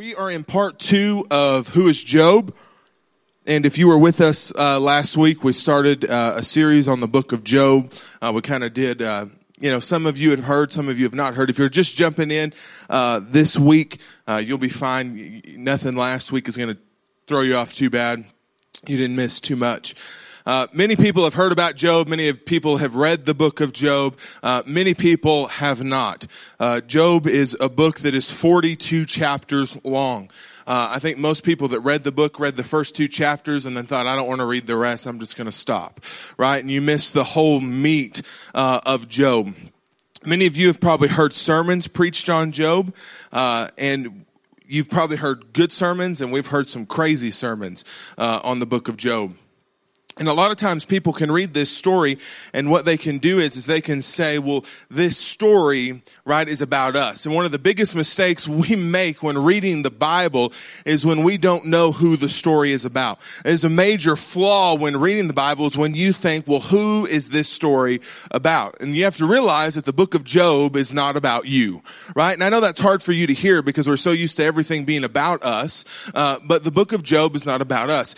We are in part two of Who is Job? And if you were with us uh, last week, we started uh, a series on the book of Job. Uh, we kind of did, uh, you know, some of you have heard, some of you have not heard. If you're just jumping in uh, this week, uh, you'll be fine. Nothing last week is going to throw you off too bad. You didn't miss too much. Uh, many people have heard about Job. Many people have read the book of Job. Uh, many people have not. Uh, Job is a book that is 42 chapters long. Uh, I think most people that read the book read the first two chapters and then thought, I don't want to read the rest. I'm just going to stop. Right? And you miss the whole meat uh, of Job. Many of you have probably heard sermons preached on Job, uh, and you've probably heard good sermons, and we've heard some crazy sermons on the book of Job. And a lot of times people can read this story and what they can do is, is they can say, well, this story, right, is about us. And one of the biggest mistakes we make when reading the Bible is when we don't know who the story is about. There's a major flaw when reading the Bible is when you think, well, who is this story about? And you have to realize that the book of Job is not about you, right? And I know that's hard for you to hear because we're so used to everything being about us. Uh, but the book of Job is not about us.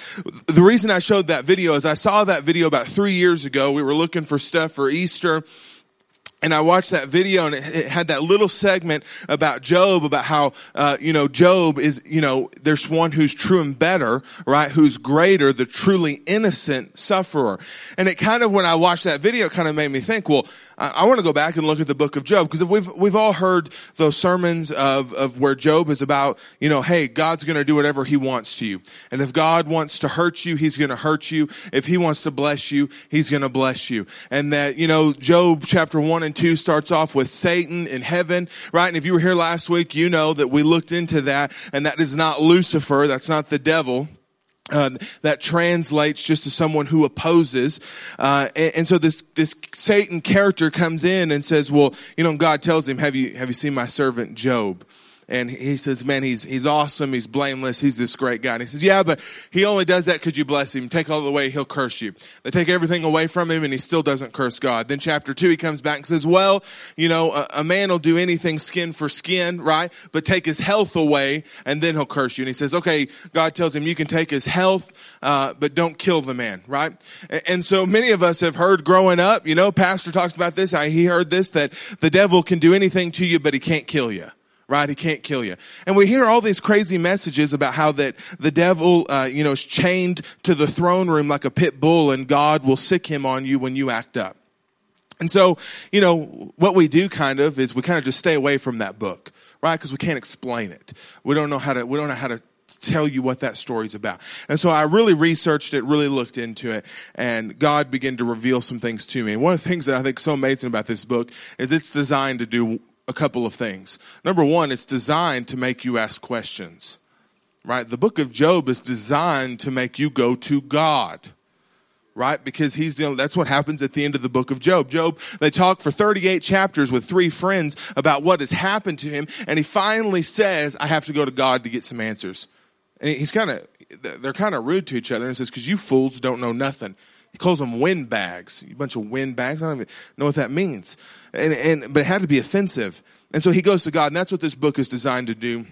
The reason I showed that video I saw that video about three years ago. We were looking for stuff for Easter and I watched that video and it had that little segment about Job, about how, uh, you know, Job is, you know, there's one who's true and better, right? Who's greater, the truly innocent sufferer. And it kind of, when I watched that video, kind of made me think, well, I, want to go back and look at the book of Job because we've, we've all heard those sermons of, of where Job is about, you know, hey, God's going to do whatever he wants to you. And if God wants to hurt you, he's going to hurt you. If he wants to bless you, he's going to bless you. And that, you know, Job chapter one and 2 starts off with Satan in heaven, right? And if you were here last week, you know that we looked into that, and that is not Lucifer, that's not the devil. Uh, that translates just to someone who opposes, uh, and, and, so this this Satan character comes in and says, "Well, you know, God tells him, have you have you seen my servant Job?" And he says, man, he's, he's awesome. He's blameless. He's this great guy. And he says, yeah, but he only does that because you bless him. Take all the way, he'll curse you. They take everything away from him and he still doesn't curse God. Then chapter two, he comes back and says, well, you know, a, a man will do anything skin for skin, right? But take his health away and then he'll curse you. And he says, okay, God tells him you can take his health, uh, but don't kill the man, right? And, and so many of us have heard growing up, you know, pastor talks about this. I, he heard this, that the devil can do anything to you, but he can't kill you right? He can't kill you. And we hear all these crazy messages about how that the devil, uh, you know, is chained to the throne room like a pit bull and God will sick him on you when you act up. And so, you know, what we do kind of is we kind of just stay away from that book, right? Because we can't explain it. We don't know how to, we don't know how to tell you what that story's about. And so I really researched it, really looked into it, and God began to reveal some things to me. And one of the things that I think so amazing about this book is it's designed to do a couple of things. Number one, it's designed to make you ask questions, right? The book of Job is designed to make you go to God, right? Because he's, you know, that's what happens at the end of the book of Job. Job, they talk for 38 chapters with three friends about what has happened to him, and he finally says, I have to go to God to get some answers. And he's kind of, they're kind of rude to each other and says, because you fools don't know nothing. He calls them windbags, a bunch of windbags. I don't even know what that means. And, and, but it had to be offensive. And so he goes to God, and that's what this book is designed to do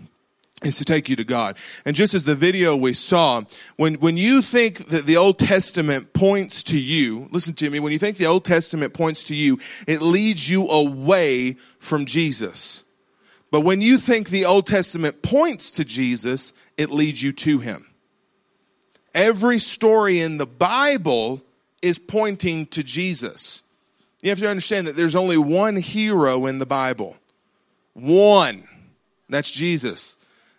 is to take you to God. And just as the video we saw, when, when you think that the Old Testament points to you, listen to me, when you think the Old Testament points to you, it leads you away from Jesus. But when you think the Old Testament points to Jesus, it leads you to him. Every story in the Bible is pointing to Jesus. You have to understand that there's only one hero in the Bible. One. That's Jesus.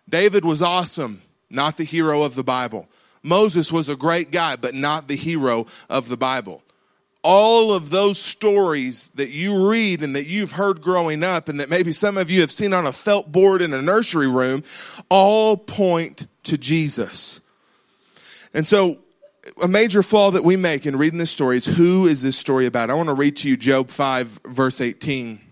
David was awesome, not the hero of the Bible. Moses was a great guy, but not the hero of the Bible. All of those stories that you read and that you've heard growing up, and that maybe some of you have seen on a felt board in a nursery room, all point to Jesus. And so a major flaw that we make in reading this story is who is this story about? I want to read to you Job 5, verse 18.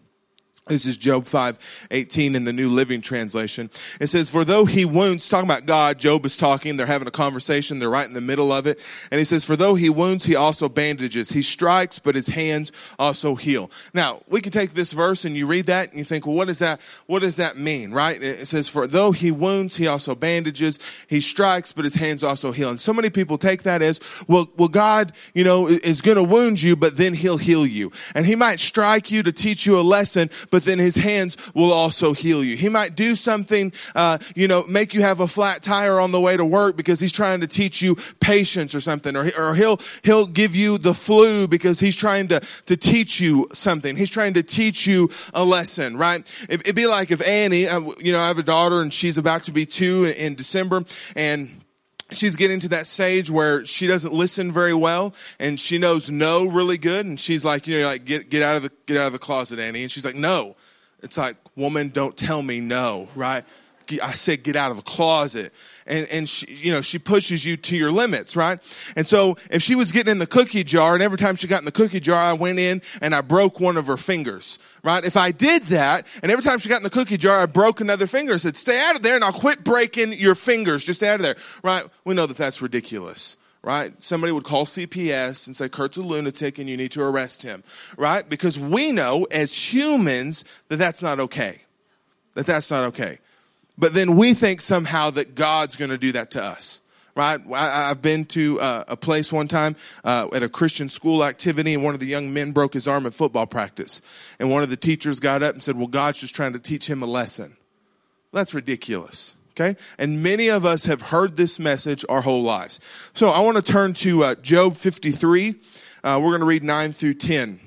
This is Job 5, 18 in the New Living Translation. It says, For though he wounds, talking about God, Job is talking, they're having a conversation, they're right in the middle of it. And he says, For though he wounds, he also bandages. He strikes, but his hands also heal. Now, we can take this verse and you read that and you think, well, what does that, what does that mean, right? It says, For though he wounds, he also bandages. He strikes, but his hands also heal. And so many people take that as, well, well, God, you know, is to wound you, but then he'll heal you. And he might strike you to teach you a lesson, but but then his hands will also heal you. He might do something, uh, you know, make you have a flat tire on the way to work because he's trying to teach you patience or something, or, or he'll, he'll give you the flu because he's trying to, to teach you something. He's trying to teach you a lesson, right? It, would be like if Annie, uh, you know, I have a daughter and she's about to be two in, in December and she's getting to that stage where she doesn't listen very well and she knows no really good and she's like you know like get get out of the get out of the closet annie. And she's like no. It's like woman don't tell me no right i said get out of the closet and and she, you know she pushes you to your limits right and so if she was getting in the cookie jar and every time she got in the cookie jar i went in and i broke one of her fingers right? If I did that, and every time she got in the cookie jar, I broke another finger. I said, stay out of there and I'll quit breaking your fingers. Just stay out of there, right? We know that that's ridiculous, right? Somebody would call CPS and say, Kurt's a lunatic and you need to arrest him, right? Because we know as humans that that's not okay. That that's not okay. But then we think somehow that God's going to do that to us right? I, have been to uh, a place one time uh, at a Christian school activity, and one of the young men broke his arm at football practice. And one of the teachers got up and said, Well, God's just trying to teach him a lesson. That's ridiculous. Okay? And many of us have heard this message our whole lives. So I want to turn to uh, Job 53. Uh, we're going to read 9 through 10.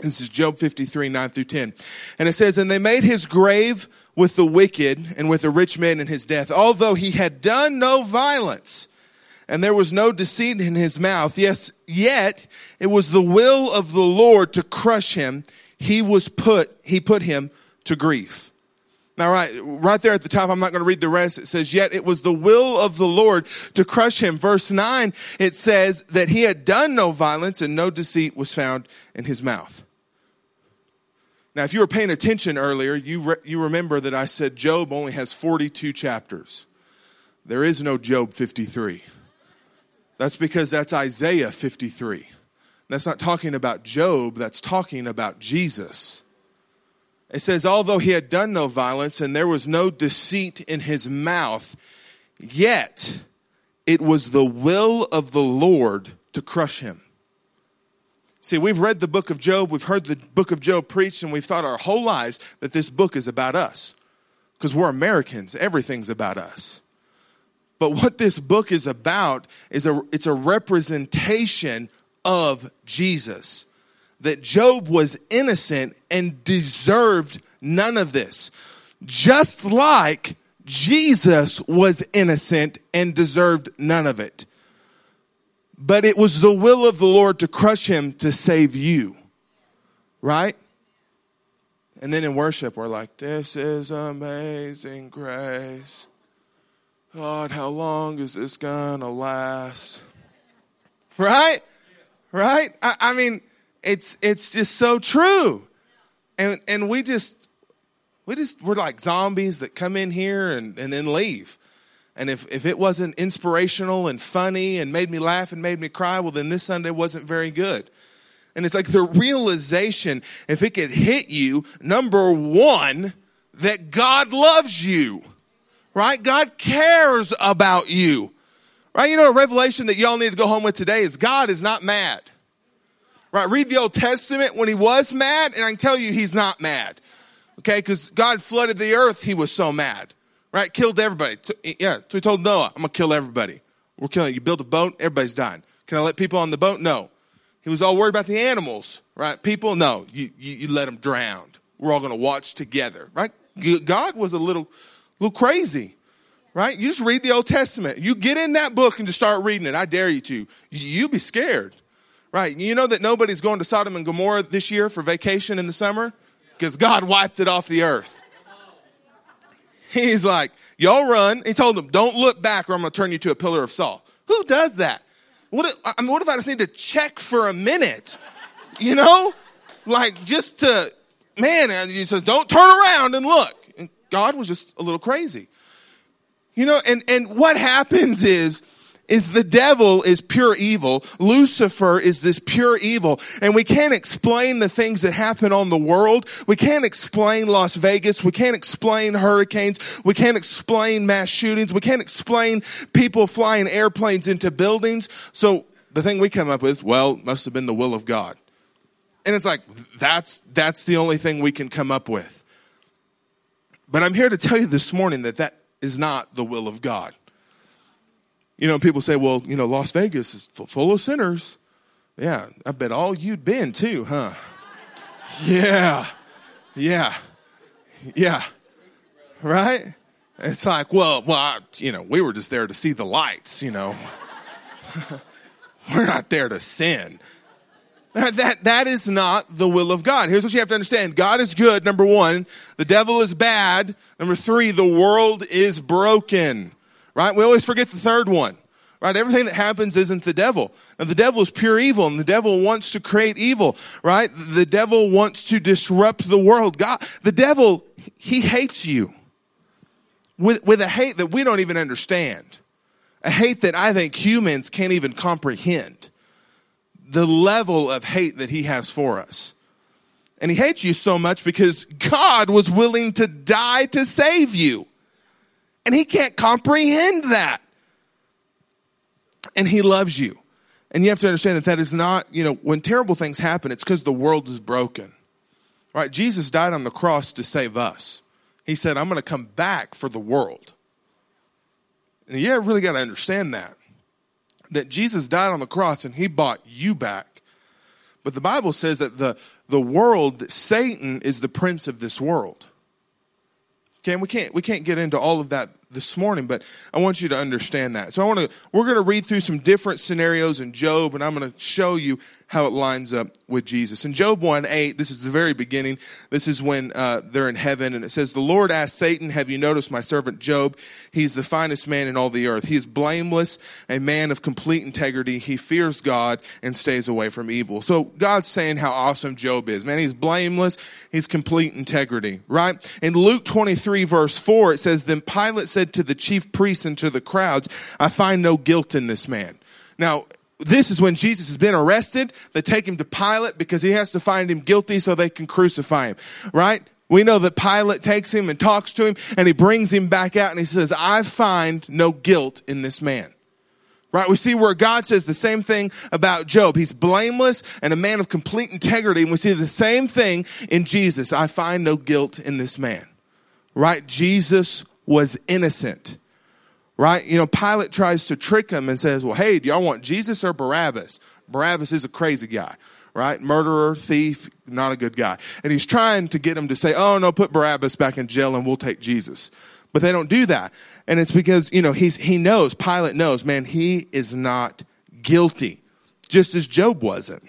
This is Job 53, 9 through 10. And it says, And they made his grave with the wicked and with the rich man in his death, although he had done no violence and there was no deceit in his mouth. Yes, yet it was the will of the Lord to crush him. He was put, he put him to grief. Now, right, right there at the top, I'm not going to read the rest. It says, yet it was the will of the Lord to crush him. Verse nine, it says that he had done no violence and no deceit was found in his mouth. Now, if you were paying attention earlier, you, re- you remember that I said Job only has 42 chapters. There is no Job 53. That's because that's Isaiah 53. That's not talking about Job, that's talking about Jesus. It says, although he had done no violence and there was no deceit in his mouth, yet it was the will of the Lord to crush him. See, we've read the book of Job, we've heard the book of Job preached, and we've thought our whole lives that this book is about us. Because we're Americans, everything's about us. But what this book is about is a, it's a representation of Jesus. That Job was innocent and deserved none of this. Just like Jesus was innocent and deserved none of it. But it was the will of the Lord to crush him to save you. Right? And then in worship, we're like, This is amazing grace. God, how long is this gonna last? Right? Right? I, I mean, it's it's just so true. And and we just we just we're like zombies that come in here and, and then leave. And if, if it wasn't inspirational and funny and made me laugh and made me cry, well, then this Sunday wasn't very good. And it's like the realization, if it could hit you, number one, that God loves you right? God cares about you, right? You know, a revelation that y'all need to go home with today is God is not mad, right? Read the Old Testament when he was mad, and I can tell you he's not mad, okay? Because God flooded the earth, he was so mad, right? Killed everybody. Yeah, so he told Noah, I'm gonna kill everybody. We're killing you. Build a boat, everybody's dying. Can I let people on the boat? No. He was all worried about the animals, right? People, no. You, you, you let them drown. We're all going to watch together, right? God was a little little crazy, right? You just read the Old Testament. You get in that book and just start reading it. I dare you to. You'd be scared, right? You know that nobody's going to Sodom and Gomorrah this year for vacation in the summer because God wiped it off the earth. He's like, y'all run. He told them, don't look back or I'm going to turn you to a pillar of salt. Who does that? What if, I mean, what if I just need to check for a minute? You know, like just to man, and he says, don't turn around and look. And God was just a little crazy. You know, and, and what happens is, is the devil is pure evil. Lucifer is this pure evil. And we can't explain the things that happen on the world. We can't explain Las Vegas. We can't explain hurricanes. We can't explain mass shootings. We can't explain people flying airplanes into buildings. So the thing we come up with, well, must have been the will of God. And it's like, that's, that's the only thing we can come up with. But I'm here to tell you this morning that that is not the will of God. You know, people say, well, you know, Las Vegas is full of sinners. Yeah, I bet all you'd been too, huh? yeah, yeah, yeah, right? It's like, well, well, I, you know, we were just there to see the lights, you know. we're not there to sin. That, that, that is not the will of God. Here's what you have to understand. God is good, number one. The devil is bad. Number three, the world is broken. Right? We always forget the third one. Right? Everything that happens isn't the devil. Now, the devil is pure evil, and the devil wants to create evil. Right? The devil wants to disrupt the world. God, the devil, he hates you with, with a hate that we don't even understand. A hate that I think humans can't even comprehend the level of hate that he has for us. And he hates you so much because God was willing to die to save you. And he can't comprehend that. And he loves you. And you have to understand that that is not, you know, when terrible things happen, it's because the world is broken. Right? Jesus died on the cross to save us. He said, I'm going to come back for the world. And you really got to understand that that Jesus died on the cross and he bought you back. But the Bible says that the, the world, that Satan is the prince of this world. Okay, and we can't we can't get into all of that this morning, but I want you to understand that. So I want to we're going to read through some different scenarios in Job, and I'm going to show you how it lines up with Jesus. In Job 1 8, this is the very beginning. This is when uh, they're in heaven, and it says, The Lord asked Satan, Have you noticed my servant Job? He's the finest man in all the earth. He is blameless, a man of complete integrity. He fears God and stays away from evil. So God's saying how awesome Job is. Man, he's blameless, he's complete integrity, right? In Luke 23, verse 4, it says, Then Pilate said to the chief priests and to the crowds, I find no guilt in this man. Now, this is when Jesus has been arrested. They take him to Pilate because he has to find him guilty so they can crucify him, right? We know that Pilate takes him and talks to him and he brings him back out and he says, I find no guilt in this man. Right? We see where God says the same thing about Job. He's blameless and a man of complete integrity. And we see the same thing in Jesus. I find no guilt in this man. Right? Jesus was innocent right? You know, Pilate tries to trick him and says, well, hey, do y'all want Jesus or Barabbas? Barabbas is a crazy guy, right? Murderer, thief, not a good guy. And he's trying to get him to say, oh, no, put Barabbas back in jail and we'll take Jesus. But they don't do that. And it's because, you know, he's, he knows, Pilate knows, man, he is not guilty, just as Job wasn't.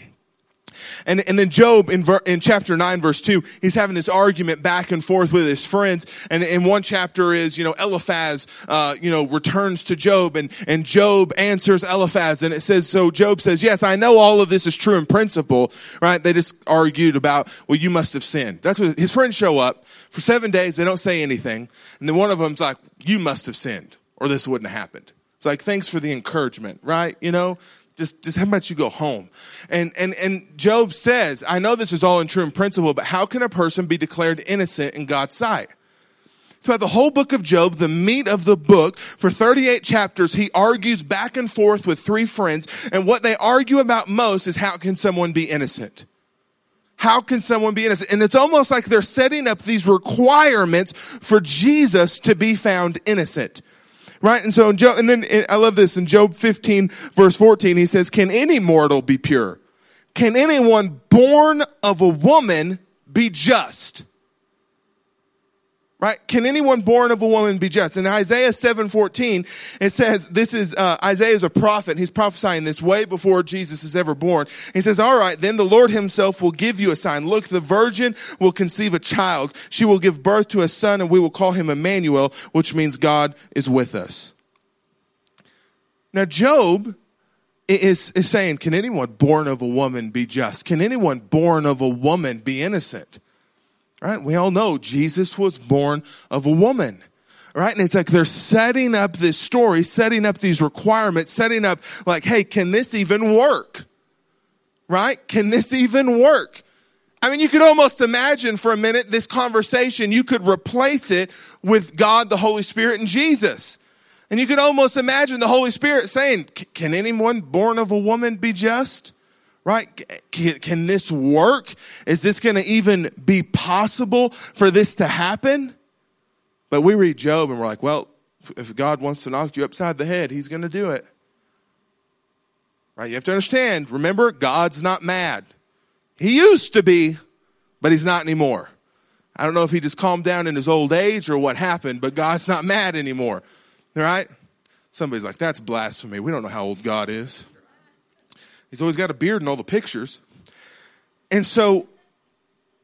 And, and then Job in, ver, in chapter 9 verse 2, he's having this argument back and forth with his friends. And in one chapter is, you know, Eliphaz, uh, you know, returns to Job and, and Job answers Eliphaz. And it says, so Job says, yes, I know all of this is true in principle, right? They just argued about, well, you must have sinned. That's what his friends show up for seven days. They don't say anything. And then one of them's like, you must have sinned or this wouldn't have happened. It's like, thanks for the encouragement, right? You know, just, just how about you go home? And, and, and Job says, I know this is all in true in principle, but how can a person be declared innocent in God's sight? Throughout the whole book of Job, the meat of the book, for 38 chapters, he argues back and forth with three friends. And what they argue about most is how can someone be innocent? How can someone be innocent? And it's almost like they're setting up these requirements for Jesus to be found innocent. Right? And so, in Job, and then I love this in Job 15 verse 14, he says, can any mortal be pure? Can anyone born of a woman be just? Right? Can anyone born of a woman be just? In Isaiah 7:14, it says this is uh, Isaiah is a prophet. He's prophesying this way before Jesus is ever born. He says, "All right, then the Lord himself will give you a sign. Look, the virgin will conceive a child. She will give birth to a son and we will call him Emmanuel, which means God is with us." Now Job is, is saying, can anyone born of a woman be just? Can anyone born of a woman be innocent? Right? We all know Jesus was born of a woman. Right? And it's like they're setting up this story, setting up these requirements, setting up like, hey, can this even work? Right? Can this even work? I mean, you could almost imagine for a minute this conversation, you could replace it with God, the Holy Spirit, and Jesus. And you could almost imagine the Holy Spirit saying, Can anyone born of a woman be just? Right? Can, can this work? Is this going to even be possible for this to happen? But we read Job and we're like, Well, if God wants to knock you upside the head, he's going to do it. Right? You have to understand, remember, God's not mad. He used to be, but he's not anymore. I don't know if he just calmed down in his old age or what happened, but God's not mad anymore. All right? Somebody's like, that's blasphemy. We don't know how old God is. He's always got a beard in all the pictures. And so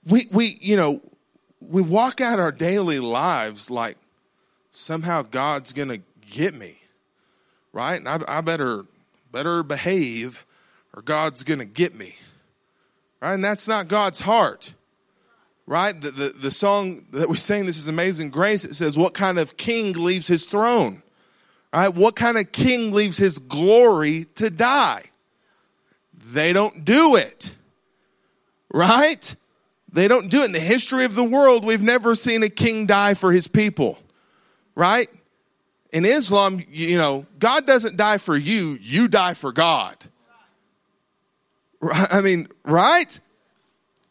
we we, you know, we walk out our daily lives like somehow God's gonna get me. Right? And I, I better better behave or God's gonna get me. Right? And that's not God's heart. Right? The, the, the song that we sing, This is Amazing Grace, it says, What kind of king leaves his throne? Right? What kind of king leaves his glory to die? They don't do it. Right? They don't do it. In the history of the world, we've never seen a king die for his people. Right? In Islam, you know, God doesn't die for you, you die for God. I mean, right?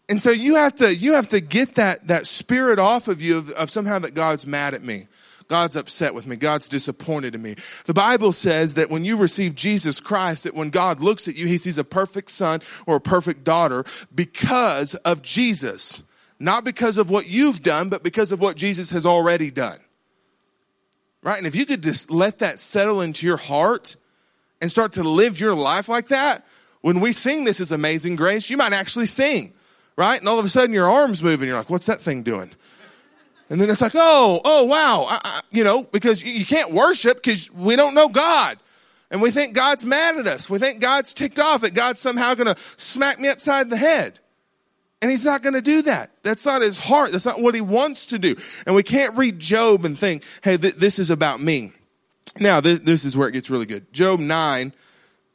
And so you have to you have to get that that spirit off of you of, of, somehow that God's mad at me. God's upset with me. God's disappointed in me. The Bible says that when you receive Jesus Christ, that when God looks at you, he sees a perfect son or a perfect daughter because of Jesus. Not because of what you've done, but because of what Jesus has already done. Right? And if you could just let that settle into your heart and start to live your life like that, when we sing This is Amazing Grace, you might actually sing, right? And all of a sudden your arm's moving. You're like, what's that thing doing? And then it's like, oh, oh, wow. I, I, you know, because you, you can't worship because we don't know God. And we think God's mad at us. We think God's ticked off, that God's somehow going to smack me upside the head. And he's not going to do that. That's not his heart. That's not what he wants to do. And we can't read Job and think, hey, th- this is about me. Now, th- this is where it gets really good. Job 9,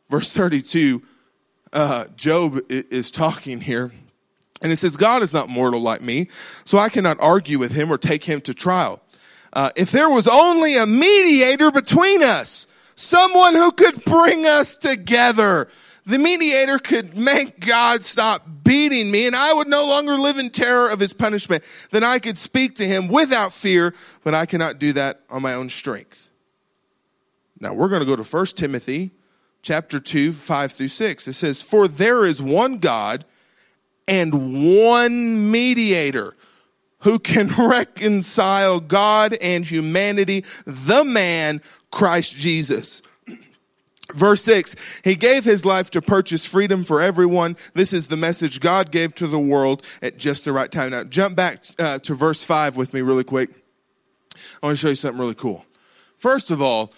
verse 32 uh, Job is talking here. And it says, God is not mortal like me, so I cannot argue with him or take him to trial. Uh, if there was only a mediator between us, someone who could bring us together, the mediator could make God stop beating me and I would no longer live in terror of his punishment. Then I could speak to him without fear, but I cannot do that on my own strength. Now we're going to go to 1 Timothy chapter 2, 5 through 6. It says, For there is one God and one mediator who can reconcile God and humanity, the man, Christ Jesus. Verse 6, he gave his life to purchase freedom for everyone. This is the message God gave to the world at just the right time. Now, jump back uh, to verse 5 with me really quick. I want to show you something really cool. First of all,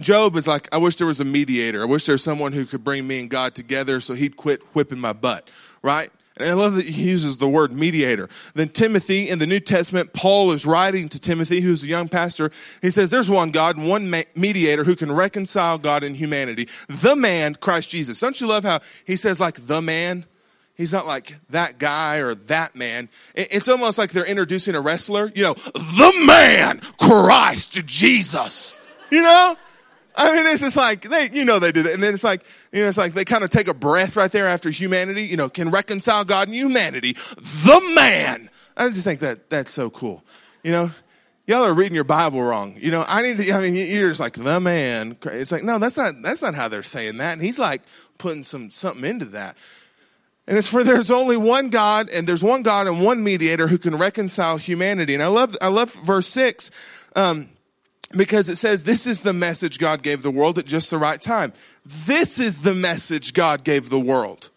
Job is like, I wish there was a mediator. I wish there was someone who could bring me and God together so he'd quit whipping my butt, right? And I love that he uses the word mediator. Then Timothy in the New Testament, Paul is writing to Timothy, who's a young pastor. He says, There's one God one mediator who can reconcile God and humanity. The man, Christ Jesus. Don't you love how he says, like, the man? He's not like that guy or that man. It's almost like they're introducing a wrestler. You know, the man, Christ Jesus. You know? I mean, it's just like they, you know, they do that, and then it's like, you know, it's like they kind of take a breath right there after humanity. You know, can reconcile God and humanity. The man. I just think that that's so cool. You know, y'all are reading your Bible wrong. You know, I need to. I mean, you're just like the man. It's like no, that's not that's not how they're saying that. And he's like putting some something into that. And it's for there's only one God, and there's one God and one mediator who can reconcile humanity. And I love I love verse six. Um, because it says this is the message God gave the world at just the right time. This is the message God gave the world.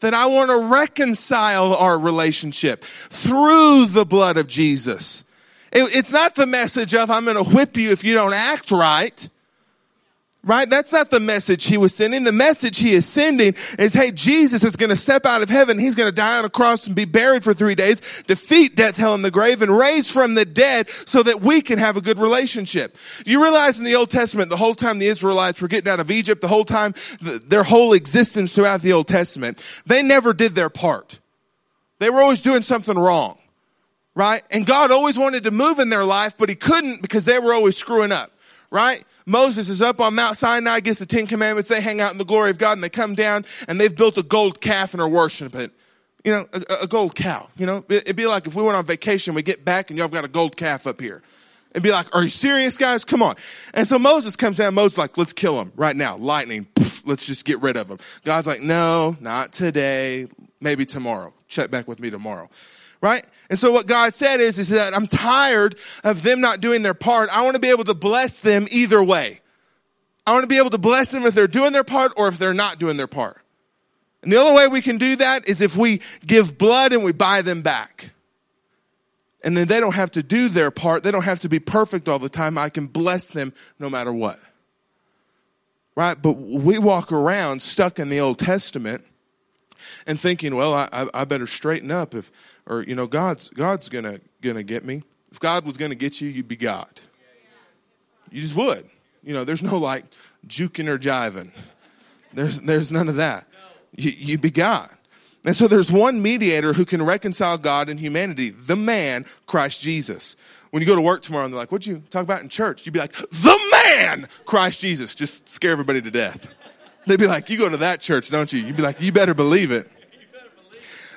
That I want to reconcile our relationship through the blood of Jesus. It, it's not the message of I'm going to whip you if you don't act right. Right? That's not the message he was sending. The message he is sending is, hey, Jesus is going to step out of heaven. He's going to die on a cross and be buried for three days, defeat death, hell, and the grave, and raise from the dead so that we can have a good relationship. You realize in the Old Testament, the whole time the Israelites were getting out of Egypt, the whole time, the, their whole existence throughout the Old Testament, they never did their part. They were always doing something wrong. Right? And God always wanted to move in their life, but he couldn't because they were always screwing up. Right? Moses is up on Mount Sinai, gets the Ten Commandments. They hang out in the glory of God and they come down and they've built a gold calf and are worshiping it. You know, a, a gold cow. You know, it'd be like if we went on vacation, we get back and y'all got a gold calf up here. And be like, are you serious, guys? Come on. And so Moses comes down. Moses like, let's kill him right now. Lightning. Poof, let's just get rid of him. God's like, no, not today. Maybe tomorrow. Check back with me tomorrow. Right? And so what God said is, is that I'm tired of them not doing their part. I want to be able to bless them either way. I want to be able to bless them if they're doing their part or if they're not doing their part. And the only way we can do that is if we give blood and we buy them back. And then they don't have to do their part. They don't have to be perfect all the time. I can bless them no matter what. Right? But we walk around stuck in the Old Testament and thinking, well, I, I better straighten up if, or, you know, God's, God's gonna, gonna get me. If God was gonna get you, you'd be God. You just would. You know, there's no like juking or jiving. There's, there's none of that. You, you'd be God. And so there's one mediator who can reconcile God and humanity, the man, Christ Jesus. When you go to work tomorrow and they're like, what'd you talk about in church? You'd be like, the man, Christ Jesus. Just scare everybody to death. They'd be like, you go to that church, don't you? You'd be like, you better believe it.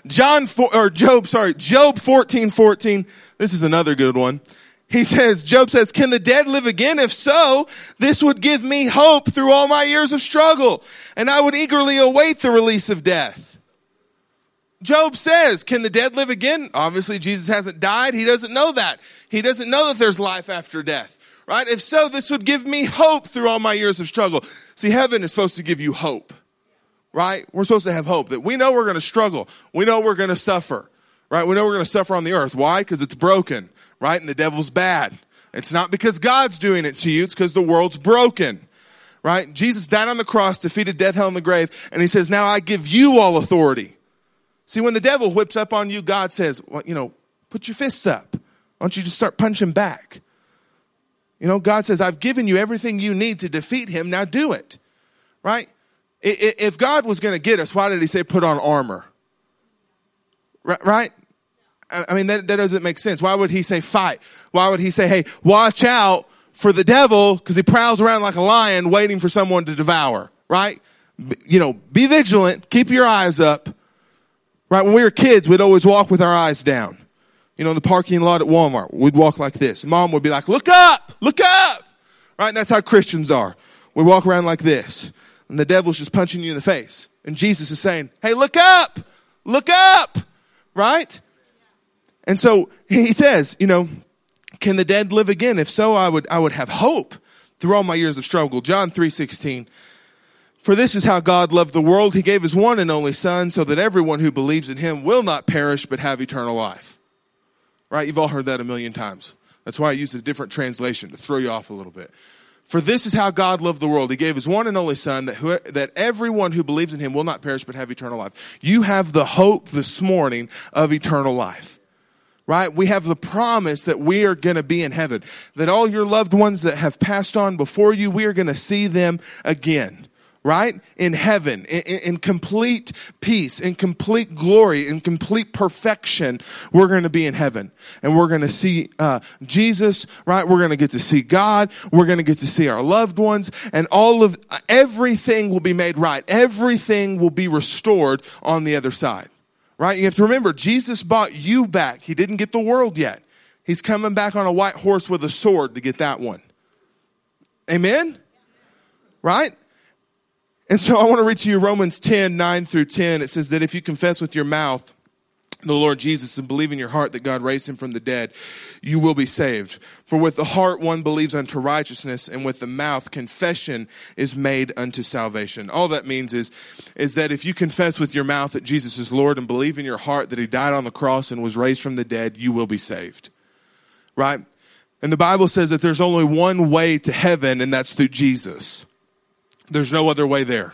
John, four, or Job, sorry, Job 14, 14. This is another good one. He says, Job says, can the dead live again? If so, this would give me hope through all my years of struggle, and I would eagerly await the release of death. Job says, can the dead live again? Obviously, Jesus hasn't died. He doesn't know that. He doesn't know that there's life after death, right? If so, this would give me hope through all my years of struggle. See, heaven is supposed to give you hope right? We're supposed to have hope that we know we're going to struggle. We know we're going to suffer, right? We know we're going to suffer on the earth. Why? Because it's broken, right? And the devil's bad. It's not because God's doing it to you, it's because the world's broken, right? Jesus died on the cross, defeated death, hell, and the grave, and he says, Now I give you all authority. See, when the devil whips up on you, God says, well, you know, put your fists up. Why don't you just start punching back? You know, God says, I've given you everything you need to defeat him. Now do it. Right? If God was going to get us, why did he say put on armor? Right? I mean, that, that doesn't make sense. Why would he say fight? Why would he say, hey, watch out for the devil because he prowls around like a lion waiting for someone to devour, right? You know, be vigilant, keep your eyes up. Right? When we were kids, we'd always walk with our eyes down. You know, in the parking lot at Walmart, we'd walk like this. Mom would be like, look up, look up. Right? And that's how Christians are. We walk around like this and the devil's just punching you in the face. And Jesus is saying, Hey, look up, look up, right? And so he says, you know, can the dead live again? If so, I would, I would have hope through all my years of struggle. John 3:16. For this is how God loved the world. He gave his one and only son so that everyone who believes in him will not perish but have eternal life. Right? You've all heard that a million times. That's why I used a different translation to throw you off a little bit. For this is how God loved the world. He gave his one and only son that, who, that everyone who believes in him will not perish but have eternal life. You have the hope this morning of eternal life. Right? We have the promise that we are going to be in heaven. That all your loved ones that have passed on before you, we are going to see them again right? In heaven, in, in, complete peace, in complete glory, in complete perfection, we're going to be in heaven. And we're going to see uh, Jesus, right? We're going to get to see God. We're going to get to see our loved ones. And all of everything will be made right. Everything will be restored on the other side, right? You have to remember, Jesus bought you back. He didn't get the world yet. He's coming back on a white horse with a sword to get that one. Amen? Right? And so I want to read to you Romans 10, 9 through 10. It says that if you confess with your mouth the Lord Jesus and believe in your heart that God raised him from the dead, you will be saved. For with the heart one believes unto righteousness, and with the mouth confession is made unto salvation. All that means is, is that if you confess with your mouth that Jesus is Lord and believe in your heart that he died on the cross and was raised from the dead, you will be saved. Right? And the Bible says that there's only one way to heaven, and that's through Jesus There's no other way there,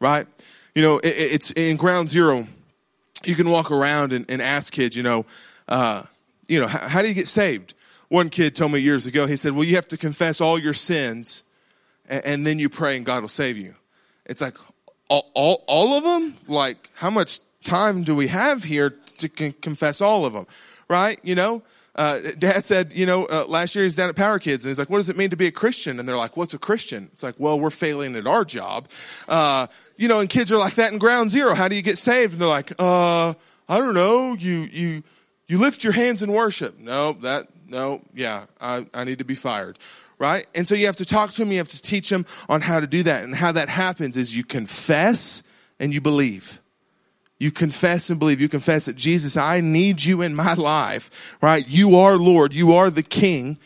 right? You know, it, it's in ground zero. You can walk around and, and ask kids, you know, uh, you know, how, how do you get saved? One kid told me years ago, he said, well, you have to confess all your sins and, and then you pray and God will save you. It's like, all, all, all of them? Like, how much time do we have here to con- confess all of them? Right? You know? Uh, Dad said, you know, uh, last year he's down at Power Kids, and he's like, "What does it mean to be a Christian?" And they're like, "What's a Christian?" It's like, "Well, we're failing at our job." Uh, you know, and kids are like that in Ground Zero. How do you get saved? And they're like, "Uh, I don't know. You you you lift your hands in worship." No, that no, yeah, I I need to be fired right? And so you have to talk to them, you have to teach them on how to do that. And how that happens is you confess and you believe. You confess and believe. You confess that Jesus, I need you in my life, right? You are Lord. You are the King,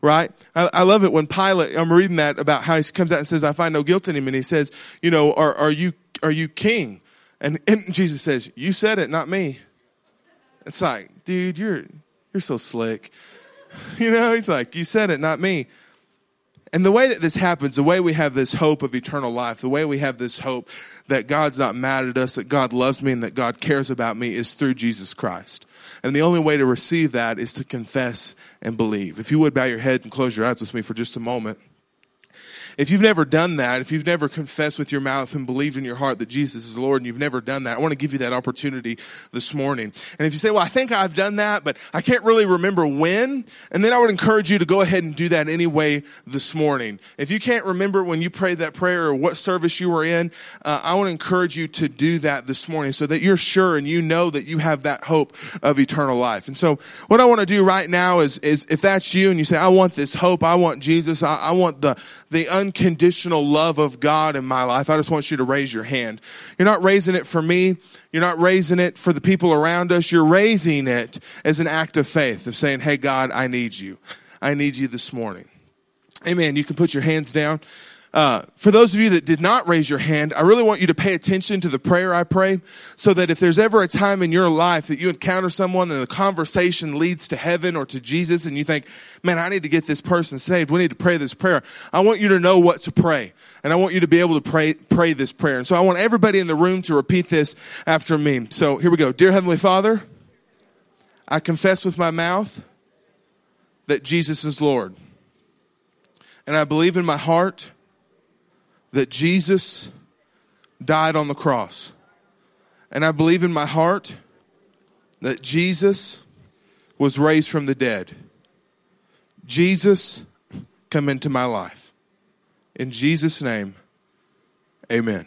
right? I, I, love it when Pilate, I'm reading that about how he comes out and says, I find no guilt in him. And he says, you know, are, are you, are you king? And, and Jesus says, you said it, not me. It's like, dude, you're, you're so slick. You know, he's like, you said it, not me. And the way that this happens, the way we have this hope of eternal life, the way we have this hope that God's not mad at us, that God loves me, and that God cares about me is through Jesus Christ. And the only way to receive that is to confess and believe. If you would bow your head and close your eyes with me for just a moment. If you've never done that, if you've never confessed with your mouth and believed in your heart that Jesus is Lord and you've never done that, I want to give you that opportunity this morning. And if you say, well, I think I've done that, but I can't really remember when, and then I would encourage you to go ahead and do that anyway this morning. If you can't remember when you prayed that prayer or what service you were in, uh, I want to encourage you to do that this morning so that you're sure and you know that you have that hope of eternal life. And so what I want to do right now is, is if that's you and you say, I want this hope, I want Jesus, I, I want the, the unconditional love of God in my life, I just want you to raise your hand. You're not raising it for me. You're not raising it for the people around us. You're raising it as an act of faith of saying, Hey, God, I need you. I need you this morning. Amen. You can put your hands down. Uh, for those of you that did not raise your hand, I really want you to pay attention to the prayer I pray so that if there's ever a time in your life that you encounter someone and the conversation leads to heaven or to Jesus and you think, man, I need to get this person saved. We need to pray this prayer. I want you to know what to pray and I want you to be able to pray, pray this prayer. And so I want everybody in the room to repeat this after me. So here we go. Dear Heavenly Father, I confess with my mouth that Jesus is Lord. And I believe in my heart that Jesus died on the cross. And I believe in my heart that Jesus was raised from the dead. Jesus, come into my life. In Jesus' name, amen.